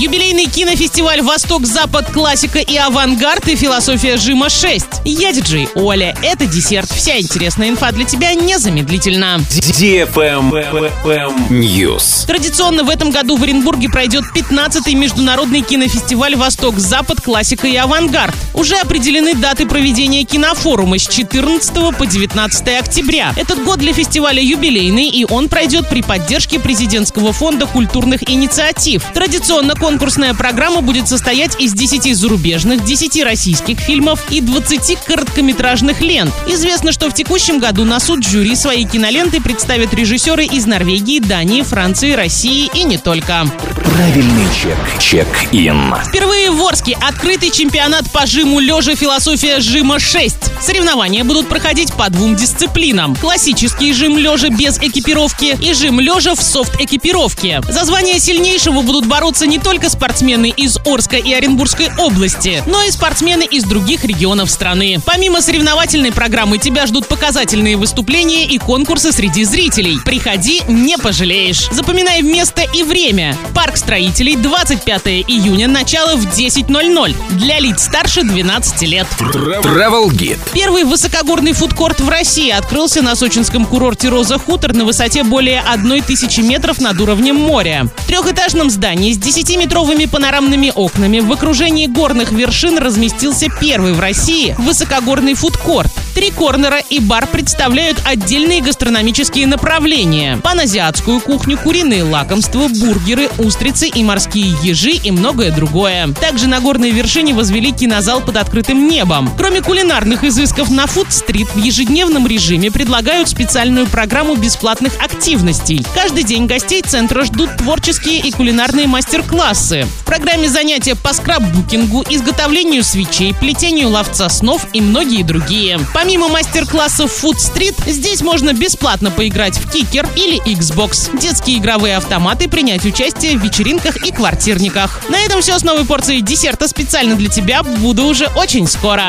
Юбилейный кинофестиваль «Восток-Запад. Классика и авангард» и «Философия Жима 6». Я диджей Оля. Это десерт. Вся интересная инфа для тебя незамедлительно. News. Традиционно в этом году в Оренбурге пройдет 15-й международный кинофестиваль «Восток-Запад. Классика и авангард». Уже определены даты проведения кинофорума с 14 по 19 октября. Этот год для фестиваля юбилейный, и он пройдет при поддержке президентского фонда культурных инициатив. Традиционно конкурсная программа будет состоять из 10 зарубежных, 10 российских фильмов и 20 короткометражных лент. Известно, что в текущем году на суд жюри свои киноленты представят режиссеры из Норвегии, Дании, Франции, России и не только. Правильный чек. Чек-ин. Впервые в Орске открытый чемпионат по жиму лежа «Философия жима 6». Соревнования будут проходить по двум дисциплинам. Классический жим лежа без экипировки и жим лежа в софт-экипировке. За звание сильнейшего будут бороться не только спортсмены из Орска и Оренбургской области, но и спортсмены из других регионов страны. Помимо соревновательной программы тебя ждут показательные выступления и конкурсы среди зрителей. Приходи, не пожалеешь. Запоминай место и время. Парк строителей 25 июня, начало в 10.00. Для лиц старше 12 лет. Travel Guide. Первый высокогорный фудкорт в России открылся на сочинском курорте «Роза Хутор» на высоте более 1000 метров над уровнем моря. В трехэтажном здании с 10-метровыми панорамными окнами в окружении горных вершин разместился первый в России высокогорный фудкорт. Три корнера и бар представляют отдельные гастрономические направления. Паназиатскую кухню, куриные лакомства, бургеры, устрицы и морские ежи и многое другое. Также на горной вершине возвели кинозал под открытым небом. Кроме кулинарных изысков на Фуд-стрит в ежедневном режиме предлагают специальную программу бесплатных активностей. Каждый день гостей центра ждут творческие и кулинарные мастер-классы. В программе занятия по скраббукингу, изготовлению свечей, плетению ловца снов и многие другие. Помимо мастер-классов Food Street, здесь можно бесплатно поиграть в кикер или Xbox, детские игровые автоматы, принять участие в вечеринках и квартирниках. На этом все с новой порцией десерта специально для тебя. Буду уже очень скоро.